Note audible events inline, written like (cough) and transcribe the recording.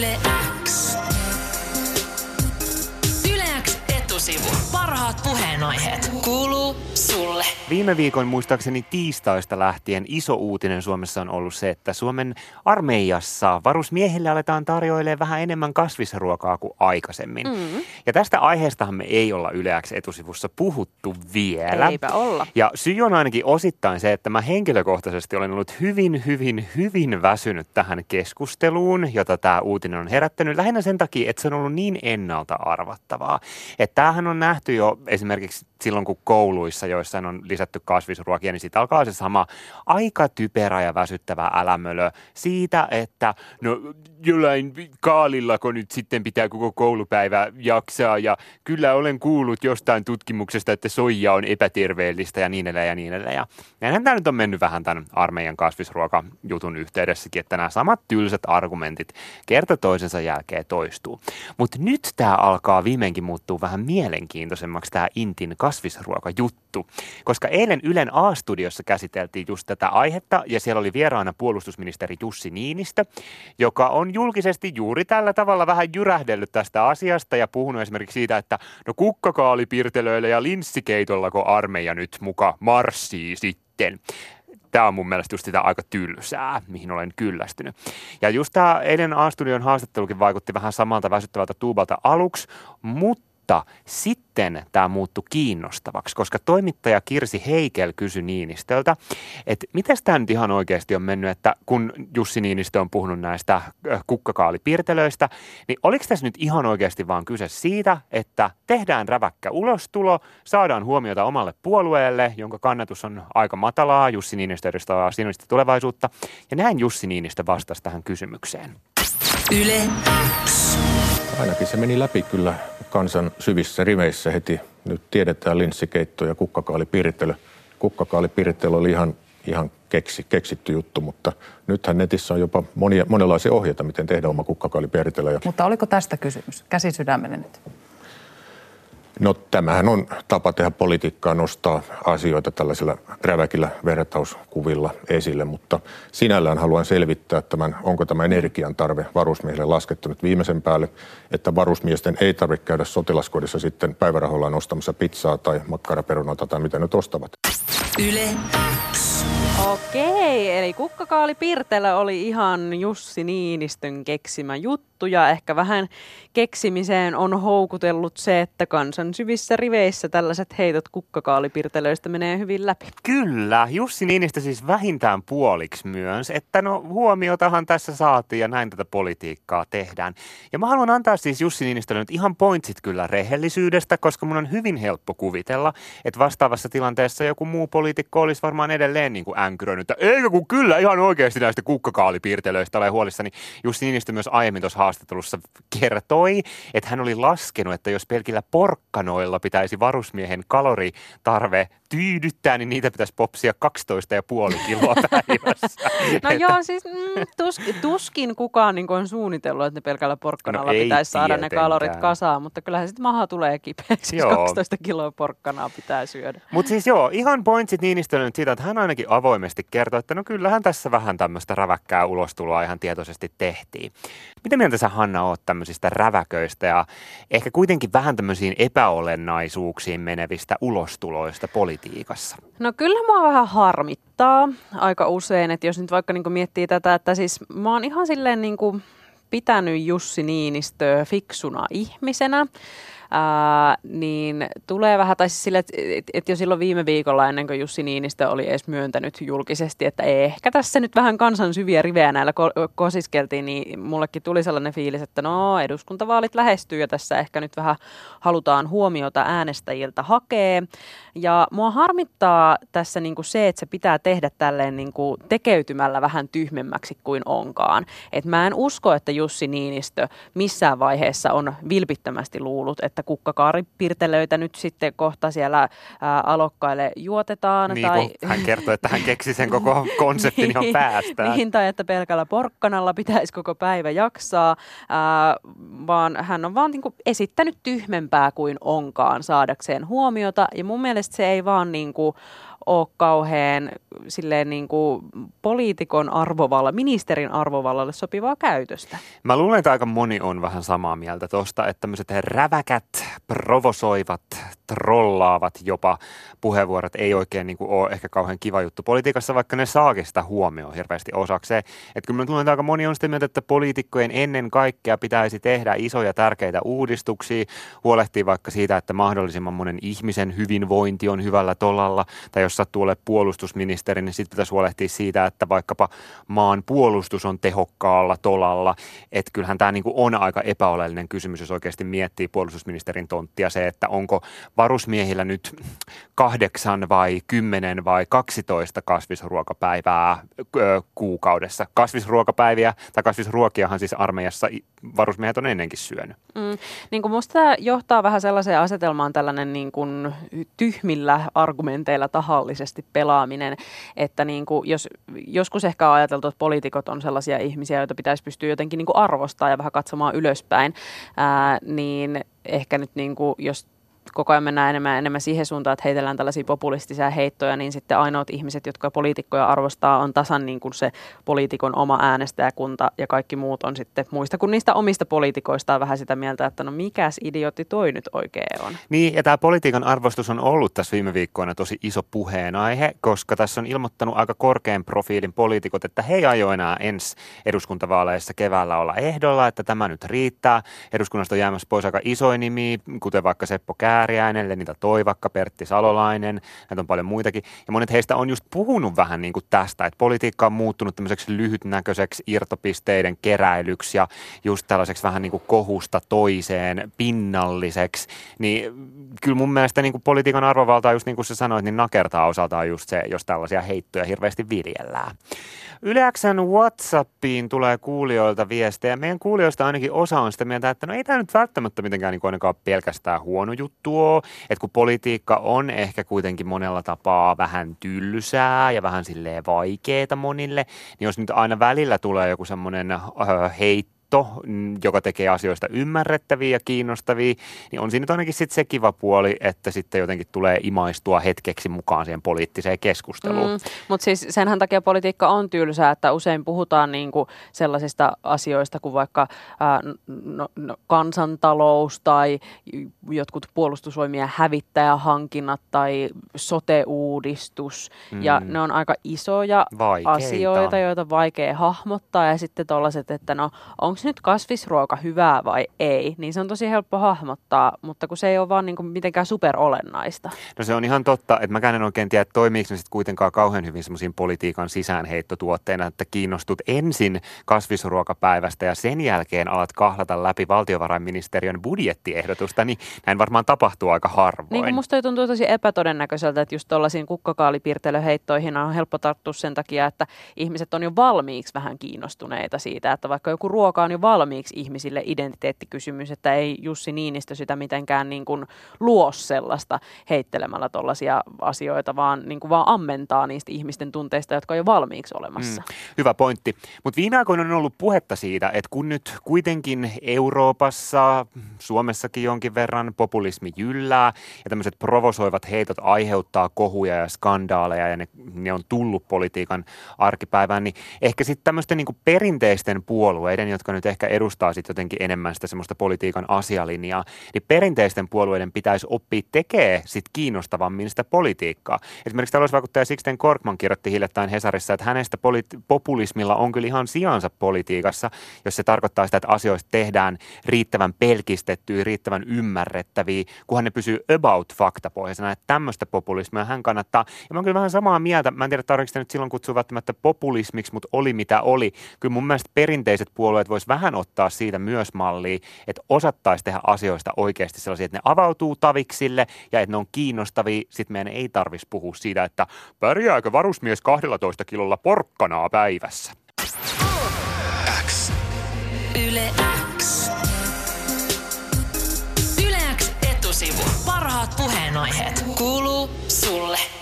Yle X. Yle X etusivu. Parhaat puheenaiheet. Kuuluu sulle. Viime viikon muistaakseni tiistaista lähtien iso uutinen Suomessa on ollut se, että Suomen armeijassa varusmiehille aletaan tarjoilemaan vähän enemmän kasvisruokaa kuin aikaisemmin. Mm. Ja tästä aiheestahan me ei olla yleäksi etusivussa puhuttu vielä. Eipä olla. Ja syy on ainakin osittain se, että mä henkilökohtaisesti olen ollut hyvin, hyvin, hyvin väsynyt tähän keskusteluun, jota tämä uutinen on herättänyt. Lähinnä sen takia, että se on ollut niin ennalta arvattavaa. Että tämähän on nähty jo esimerkiksi silloin, kun kouluissa, joissa on lisätty kasvisruokia, niin sitten alkaa se sama aika typerä ja väsyttävä älämölö siitä, että no jollain kaalillako nyt sitten pitää koko koulupäivä jaksaa ja kyllä olen kuullut jostain tutkimuksesta, että soija on epäterveellistä ja niin edelleen ja niin edelleen. Ja näinhän tämä nyt on mennyt vähän tämän armeijan kasvisruokajutun yhteydessäkin, että nämä samat tylsät argumentit kerta toisensa jälkeen toistuu. Mutta nyt tämä alkaa viimeinkin muuttua vähän mielenkiintoisemmaksi tämä Intin kasvisruokajuttu, koska eilen Ylen A-studiossa käsiteltiin just tätä aihetta ja siellä oli vieraana puolustusministeri Jussi Niinistö, joka on julkisesti juuri tällä tavalla vähän jyrähdellyt tästä asiasta ja puhunut esimerkiksi siitä, että no kukkakaalipirtelöillä ja linssikeitollako armeija nyt muka marssii sitten tämä on mun mielestä just sitä aika tylsää, mihin olen kyllästynyt. Ja just tämä eilen A-studion haastattelukin vaikutti vähän samalta väsyttävältä tuubalta aluksi, mutta mutta sitten tämä muuttui kiinnostavaksi, koska toimittaja Kirsi Heikel kysyi Niinistöltä, että miten tämä nyt ihan oikeasti on mennyt, että kun Jussi Niinistö on puhunut näistä kukkakaalipiirtelöistä, niin oliko tässä nyt ihan oikeasti vaan kyse siitä, että tehdään räväkkä ulostulo, saadaan huomiota omalle puolueelle, jonka kannatus on aika matalaa, Jussi Niinistö edustaa sinistä tulevaisuutta, ja näin Jussi Niinistö vastasi tähän kysymykseen. Yle. Ainakin se meni läpi kyllä kansan syvissä riveissä heti. Nyt tiedetään linssikeitto ja kukkakaalipirittely. Kukkakaalipirittely oli ihan, ihan keksi, keksitty juttu, mutta nythän netissä on jopa monia, monenlaisia ohjeita, miten tehdä oma kukkakaalipirittely. Mutta oliko tästä kysymys? Käsi sydämelle nyt. No tämähän on tapa tehdä politiikkaa, nostaa asioita tällaisilla räväkillä vertauskuvilla esille, mutta sinällään haluan selvittää tämän, onko tämä energian tarve varusmiehille laskettu nyt viimeisen päälle, että varusmiesten ei tarvitse käydä sotilaskodissa sitten päivärahoillaan ostamassa pizzaa tai makkaraperunoita tai mitä nyt ostavat. Yle. Okei, eli kukkakaali Pirtelä oli ihan Jussi Niinistön keksimä juttu ja ehkä vähän keksimiseen on houkutellut se, että kansan syvissä riveissä tällaiset heitot kukkakaalipirtelöistä menee hyvin läpi. Kyllä, Jussi Niinistö siis vähintään puoliksi myös, että no huomiotahan tässä saatiin ja näin tätä politiikkaa tehdään. Ja mä haluan antaa siis Jussi Niinistölle nyt ihan pointsit kyllä rehellisyydestä, koska mun on hyvin helppo kuvitella, että vastaavassa tilanteessa joku muu poliitikko olisi varmaan edelleen niin kuin änkyrönyt, että eikö kun kyllä ihan oikeasti näistä kukkakaalipiirtelöistä ole huolissani. Jussi Niinistö myös aiemmin tuossa haastattelussa kertoi, että hän oli laskenut, että jos pelkillä porkkanoilla pitäisi varusmiehen kaloritarve tyydyttää, niin niitä pitäisi popsia 12,5 kiloa (laughs) päivässä. No joo, siis mm, tuskin, tuskin kukaan niin on suunnitellut, että ne pelkällä porkkanalla No pitäisi saada ne kalorit kasaan, mutta kyllähän sitten maha tulee kipeäksi, jos Joo. 12 kiloa porkkanaa pitää syödä. Mutta siis joo, ihan pointsit Niinistölle nyt siitä, että hän ainakin avoimesti kertoi, että no kyllähän tässä vähän tämmöistä räväkkää ulostuloa ihan tietoisesti tehtiin. Mitä mieltä sä Hanna oot tämmöisistä räväköistä ja ehkä kuitenkin vähän tämmöisiin epäolennaisuuksiin menevistä ulostuloista politiikassa? No kyllä mua vähän harmittaa aika usein, että jos nyt vaikka niin miettii tätä, että siis mä oon ihan silleen niin pitänyt Jussi Niinistöä fiksuna ihmisenä. Ää, niin tulee vähän, tai siis sille, että et, et jo silloin viime viikolla ennen kuin Jussi Niinistö oli edes myöntänyt julkisesti, että ehkä tässä nyt vähän kansan syviä rivejä näillä ko- kosiskeltiin, niin mullekin tuli sellainen fiilis, että no eduskuntavaalit lähestyy ja tässä ehkä nyt vähän halutaan huomiota äänestäjiltä hakee. Ja mua harmittaa tässä niin kuin se, että se pitää tehdä tälleen niin kuin tekeytymällä vähän tyhmemmäksi kuin onkaan. Et mä en usko, että Jussi Niinistö missään vaiheessa on vilpittömästi luullut, että kukkakaaripirtelöitä nyt sitten kohta siellä ää, alokkaille juotetaan. Niin tai... hän kertoi, että hän keksi sen koko (laughs) konseptin ihan päästään. Niin, tai että pelkällä porkkanalla pitäisi koko päivä jaksaa, ää, vaan hän on vaan niinku esittänyt tyhmempää kuin onkaan saadakseen huomiota. Ja mun mielestä se ei vaan niinku ole kauhean silleen niin kuin poliitikon arvovalla, ministerin arvovallalle sopivaa käytöstä. Mä luulen, että aika moni on vähän samaa mieltä tuosta, että tämmöiset räväkät, provosoivat, trollaavat jopa puheenvuorot ei oikein niin kuin ole ehkä kauhean kiva juttu politiikassa, vaikka ne saakin sitä huomioon hirveästi osakseen. Että kyllä mä luulen, että aika moni on sitä mieltä, että poliitikkojen ennen kaikkea pitäisi tehdä isoja tärkeitä uudistuksia, huolehtia vaikka siitä, että mahdollisimman monen ihmisen hyvinvointi on hyvällä tolalla, tai jos sattuu olemaan puolustusministeri, niin sitten pitäisi huolehtia siitä, että vaikkapa maan puolustus on tehokkaalla tolalla. Että kyllähän tämä niin on aika epäoleellinen kysymys, jos oikeasti miettii puolustusministerin tonttia se, että onko varusmiehillä nyt kahdeksan vai kymmenen vai 12 kasvisruokapäivää kuukaudessa. Kasvisruokapäiviä tai kasvisruokiahan siis armeijassa varusmiehet on ennenkin syönyt. Mm, niin kuin musta tämä johtaa vähän sellaiseen asetelmaan tällainen niin kuin tyhmillä argumenteilla tahallisesti pelaaminen, että niin kuin jos joskus ehkä on ajateltu, että poliitikot on sellaisia ihmisiä, joita pitäisi pystyä jotenkin niin arvostaa ja vähän katsomaan ylöspäin, ää, niin ehkä nyt niin kuin, jos koko ajan mennään enemmän, enemmän siihen suuntaan, että heitellään tällaisia populistisia heittoja, niin sitten ainoat ihmiset, jotka poliitikkoja arvostaa, on tasan niin kuin se poliitikon oma äänestäjäkunta ja kaikki muut on sitten muista kuin niistä omista poliitikoista vähän sitä mieltä, että no mikäs idiotti toi nyt oikein on. Niin, ja tämä politiikan arvostus on ollut tässä viime viikkoina tosi iso puheenaihe, koska tässä on ilmoittanut aika korkean profiilin poliitikot, että he ei enää ensi eduskuntavaaleissa keväällä olla ehdolla, että tämä nyt riittää. Eduskunnasta on jäämässä pois aika isoja nimi, kuten vaikka Seppo Kää Kääriäinen, Lenita Toivakka, Pertti Salolainen, näitä on paljon muitakin. Ja monet heistä on just puhunut vähän niin kuin tästä, että politiikka on muuttunut tämmöiseksi lyhytnäköiseksi irtopisteiden keräilyksi ja just tällaiseksi vähän niin kuin kohusta toiseen pinnalliseksi. Niin kyllä mun mielestä niin kuin politiikan arvovaltaa, just niin kuin sä sanoit, niin nakertaa osaltaan just se, jos tällaisia heittoja hirveästi viljellään. Yleäksän Whatsappiin tulee kuulijoilta viestejä. Meidän kuulijoista ainakin osa on sitä mieltä, että no ei tämä nyt välttämättä mitenkään niin ainakaan pelkästään huono juttu ole. Että kun politiikka on ehkä kuitenkin monella tapaa vähän tylsää ja vähän silleen vaikeeta monille, niin jos nyt aina välillä tulee joku semmoinen äh, heitto, tahto, mm, joka tekee asioista ymmärrettäviä ja kiinnostavia, niin on siinä nyt ainakin sitten se kiva puoli, että sitten jotenkin tulee imaistua hetkeksi mukaan siihen poliittiseen keskusteluun. Mm, Mutta siis senhän takia politiikka on tylsää, että usein puhutaan niinku sellaisista asioista kuin vaikka ää, no, no, kansantalous tai jotkut puolustusvoimien hävittäjähankinnat tai sote-uudistus. Mm. Ja ne on aika isoja Vaikeita. asioita, joita on vaikea hahmottaa ja sitten tuollaiset, että no onko onko nyt kasvisruoka hyvää vai ei, niin se on tosi helppo hahmottaa, mutta kun se ei ole vaan niin kuin mitenkään superolennaista. No se on ihan totta, että mäkään en oikein tiedä, että toimiiko ne sitten kuitenkaan kauhean hyvin semmoisiin politiikan sisäänheittotuotteena, että kiinnostut ensin kasvisruokapäivästä ja sen jälkeen alat kahlata läpi valtiovarainministeriön budjettiehdotusta, niin näin varmaan tapahtuu aika harvoin. Niin kuin musta tuntuu tosi epätodennäköiseltä, että just tuollaisiin kukkakaalipiirtelöheittoihin on helppo tarttua sen takia, että ihmiset on jo valmiiksi vähän kiinnostuneita siitä, että vaikka joku ruoka on on jo valmiiksi ihmisille identiteettikysymys, että ei Jussi Niinistö sitä mitenkään niin kuin luo sellaista heittelemällä tuollaisia asioita, vaan, niin kuin vaan ammentaa niistä ihmisten tunteista, jotka on jo valmiiksi olemassa. Mm, hyvä pointti. Mutta viime aikoina on ollut puhetta siitä, että kun nyt kuitenkin Euroopassa, Suomessakin jonkin verran populismi jyllää ja tämmöiset provosoivat heitot aiheuttaa kohuja ja skandaaleja ja ne, ne on tullut politiikan arkipäivään, niin ehkä sitten tämmöisten niin perinteisten puolueiden, jotka nyt nyt ehkä edustaa sitten jotenkin enemmän sitä semmoista politiikan asialinjaa, niin perinteisten puolueiden pitäisi oppia tekee sitten kiinnostavammin sitä politiikkaa. Esimerkiksi talousvaikuttaja Sixten Korkman kirjoitti hiljattain Hesarissa, että hänestä poli- populismilla on kyllä ihan sijansa politiikassa, jos se tarkoittaa sitä, että asioista tehdään riittävän pelkistettyä, riittävän ymmärrettäviä, kunhan ne pysyy about faktapohjaisena, että tämmöistä populismia hän kannattaa. Ja mä oon kyllä vähän samaa mieltä, mä en tiedä tarvitsetko nyt silloin kutsua välttämättä populismiksi, mutta oli mitä oli. Kyllä mun mielestä perinteiset puolueet vois vähän ottaa siitä myös mallia, että osattaisi tehdä asioista oikeasti sellaisia, että ne avautuu taviksille ja että ne on kiinnostavia. Sitten meidän ei tarvitsisi puhua siitä, että pärjääkö varusmies 12 kilolla porkkanaa päivässä. X. Yle X. Yle X etusivu. Parhaat puheenaiheet. Kuuluu sulle.